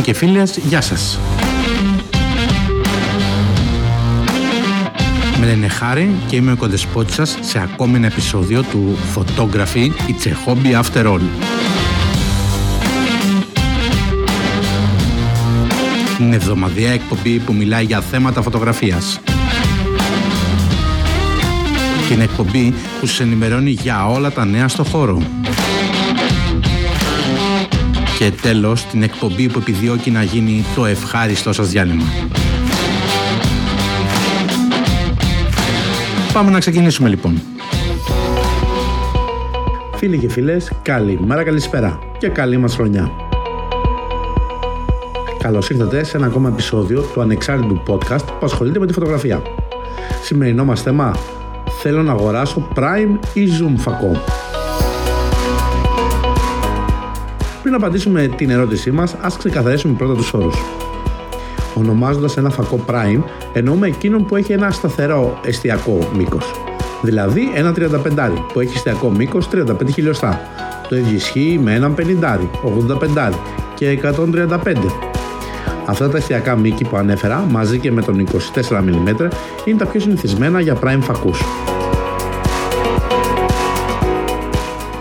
Φίλοι και φίλες, γεια σας. Με λένε Χάρη και είμαι ο κοντεσπότης σας σε ακόμη ένα επεισόδιο του Photography It's a Hobby After All. Είναι εβδομαδιαία εκπομπή που μιλάει για θέματα φωτογραφίας. Και είναι εκπομπή που σας ενημερώνει για όλα τα νέα στο χώρο. Και τέλος, την εκπομπή που επιδιώκει να γίνει το ευχάριστό σας διάλειμμα. Πάμε να ξεκινήσουμε λοιπόν. Φίλοι και φίλες, καλημέρα, καλησπέρα και καλή μας χρονιά. Καλώς ήρθατε σε ένα ακόμα επεισόδιο του ανεξάρτητου podcast που ασχολείται με τη φωτογραφία. Σημερινό μας θέμα, θέλω να αγοράσω Prime ή Zoom φακό. Πριν απαντήσουμε την ερώτησή μας, ας ξεκαθαρίσουμε πρώτα τους όρους. Ονομάζοντας ένα φακό Prime, εννοούμε εκείνον που έχει ένα σταθερό εστιακό μήκος. Δηλαδή ένα 35 που έχει εστιακό μήκος 35 χιλιοστά. Το ίδιο ισχύει με έναν 50, 85 και 135. Αυτά τα εστιακά μήκη που ανέφερα, μαζί και με τον 24 mm, είναι τα πιο συνηθισμένα για prime φακούς.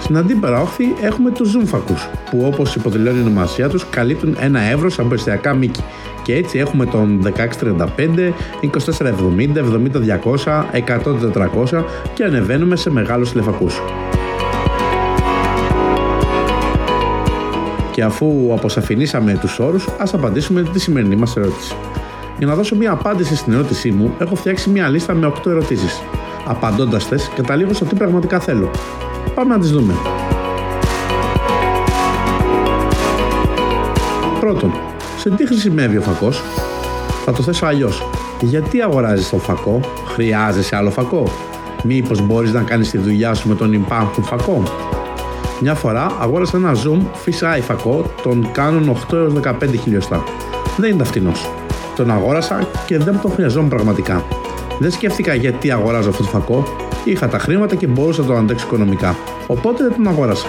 Στην αντίπερα όχθη έχουμε τους zoom φακούς, που όπως υποδηλώνει η ονομασία τους καλύπτουν ένα εύρος από εστιακά μήκη και έτσι έχουμε τον 1635, 2470, 70200, 10400 και ανεβαίνουμε σε μεγάλους τηλεφακούς. Και αφού αποσαφηνίσαμε τους όρους, ας απαντήσουμε τη σημερινή μας ερώτηση. Για να δώσω μια απάντηση στην ερώτησή μου, έχω φτιάξει μια λίστα με 8 ερωτήσεις. Απαντώντας τες, καταλήγω στο τι πραγματικά θέλω. Πάμε να τις δούμε. Πρώτον, σε τι χρησιμεύει ο φακός; Θα το θέσω αλλιώς. Γιατί αγοράζεις τον φακό; Χρειάζεσαι άλλο φακό; Μήπως μπορείς να κάνεις τη δουλειά σου με τον υπάρχον φακό; Μια φορά αγόρασα ένα zoom fisheye φακό, τον Canon 8 έως 15 χιλιοστά. Δεν είναι φτηνός. Τον αγόρασα και δεν τον χρειαζόμουν πραγματικά. Δεν σκέφτηκα γιατί αγοράζω αυτό το φακό, είχα τα χρήματα και μπορούσα να το αντέξω οικονομικά. Οπότε δεν τον αγόρασα.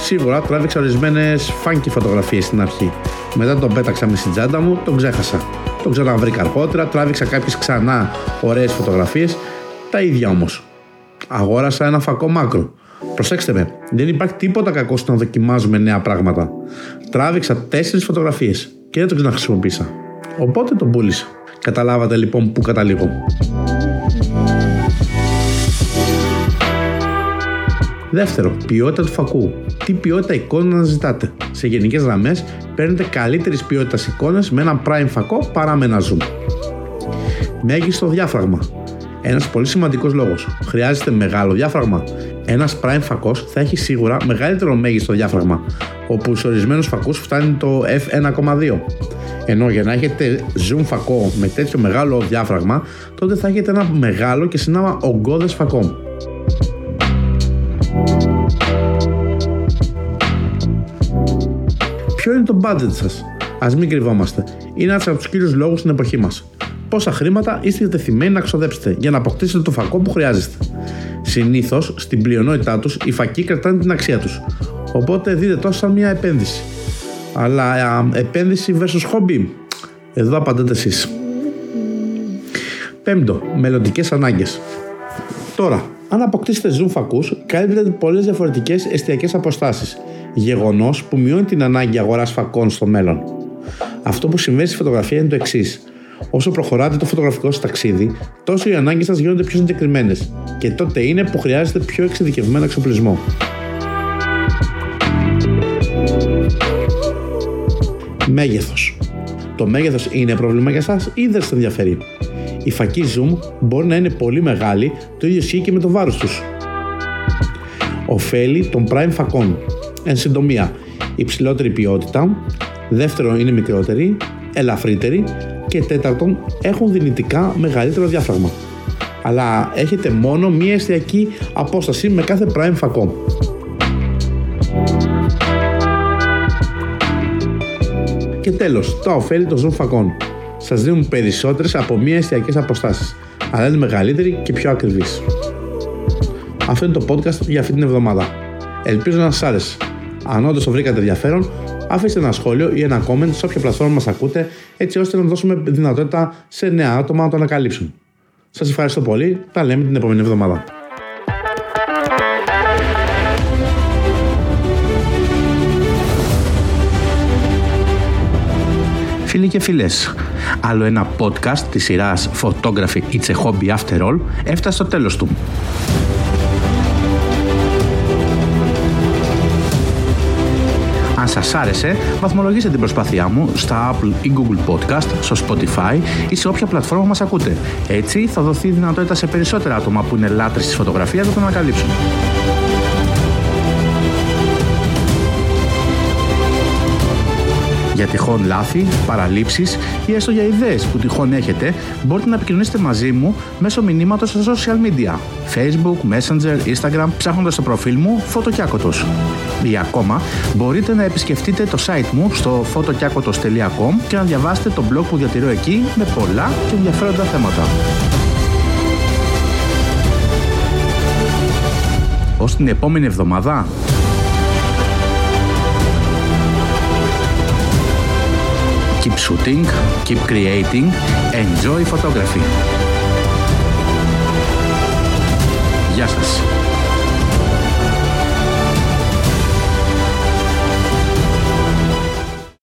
Σίγουρα τράβηξα ορισμένες φάνκι φωτογραφίες στην αρχή. Μετά τον πέταξα μες στην τσάντα μου, τον ξέχασα. Τον ξαναβρήκα αργότερα, τράβηξα κάποιες ξανά ωραίες φωτογραφίες, τα ίδια όμως. Αγόρασα ένα φακό μάκρο. Προσέξτε με, δεν υπάρχει τίποτα κακό στο να δοκιμάζουμε νέα πράγματα. Τράβηξα τέσσερις φωτογραφίες και δεν το ξαναχρησιμοποίησα. Οπότε τον πούλησα. Καταλάβατε λοιπόν που καταλήγω. Δεύτερο, ποιότητα του φακού. Τι ποιότητα εικόνα να ζητάτε. Σε γενικές γραμμές, παίρνετε καλύτερης ποιότητας εικόνες με ένα prime φακό παρά με ένα zoom. Μέγιστο διάφραγμα. Ένας πολύ σημαντικός λόγος. Χρειάζεται μεγάλο διάφραγμα. Ένας prime φακός θα έχει σίγουρα μεγαλύτερο μέγιστο διάφραγμα, όπου σε ορισμένους φακούς φτάνει το f1,2. Ενώ για να έχετε zoom φακό με τέτοιο μεγάλο διάφραγμα, τότε θα έχετε ένα μεγάλο και συνάμα ογκώδες φακό. Ποιο είναι το budget σας, ας μην κρυβόμαστε. Είναι ένας από τους κύριους λόγους στην εποχή μας. Πόσα χρήματα είστε διατεθειμένοι να ξοδέψετε για να αποκτήσετε το φακό που χρειάζεστε; Συνήθως, στην πλειονότητά τους, οι φακοί κρατάνε την αξία τους. Οπότε δείτε το σαν μια επένδυση. Αλλά α, επένδυση versus hobby. Εδώ απαντάτε εσείς. Πέμπτο, μελλοντικές ανάγκες. Τώρα, αν αποκτήσετε zoom φακούς, καλύπτετε πολλές διαφορετικές εστιακές αποστάσεις. Γεγονός που μειώνει την ανάγκη αγοράς φακών στο μέλλον. Αυτό που συμβαίνει στη φωτογραφία είναι το εξής. Όσο προχωράτε το φωτογραφικό σας ταξίδι, τόσο οι ανάγκες σας γίνονται πιο συγκεκριμένες και τότε είναι που χρειάζεται πιο εξειδικευμένο εξοπλισμό. Μέγεθος. Το μέγεθος είναι πρόβλημα για εσά ή δεν σας ενδιαφέρει; Η φακή zoom μπορεί να είναι πολύ μεγάλη, το ίδιο ισχύει και με το βάρος τους. Οφέλη των prime φακών. Εν συντομία, υψηλότερη ποιότητα, δεύτερον είναι μικρότερη, ελαφρύτερη και τέταρτον έχουν δυνητικά μεγαλύτερο διάφραγμα. Αλλά έχετε μόνο μία εστιακή απόσταση με κάθε prime φακό. Και τέλος, τα ωφέλη των zoom φακών σας δίνουν περισσότερες από μία εστιακές αποστάσεις, αλλά είναι μεγαλύτερη και πιο ακριβής. Αυτό είναι το podcast για αυτή την εβδομάδα. Ελπίζω να σας άρεσε. Αν όντως το βρήκατε ενδιαφέρον, αφήστε ένα σχόλιο ή ένα comment σε όποια πλατφόρμα μας ακούτε, έτσι ώστε να δώσουμε δυνατότητα σε νέα άτομα να το ανακαλύψουν. Σας ευχαριστώ πολύ, τα λέμε την επόμενη εβδομάδα. Φίλοι και φίλες, άλλο ένα podcast της σειράς Photography It's a Hobby After All έφτασε στο τέλος του. Αν σας άρεσε, βαθμολογήστε την προσπάθειά μου στα Apple ή Google Podcast, στο Spotify ή σε όποια πλατφόρμα μας ακούτε. Έτσι θα δοθεί δυνατότητα σε περισσότερα άτομα που είναι λάτρες της φωτογραφίας να το ανακαλύψουν. Για τυχόν λάθη, παραλήψεις ή έστω για ιδέες που τυχόν έχετε, μπορείτε να επικοινωνήσετε μαζί μου μέσω μηνύματος στα social media, Facebook, Messenger, Instagram, ψάχνοντας το προφίλ μου Φωτοκιάκοτος. Ή ακόμα, μπορείτε να επισκεφτείτε το site μου στο fotokiakotos.com και να διαβάσετε το blog που διατηρώ εκεί με πολλά και ενδιαφέροντα θέματα. Ως την επόμενη εβδομάδα, Keep shooting, keep creating, enjoy photography. Γεια σας.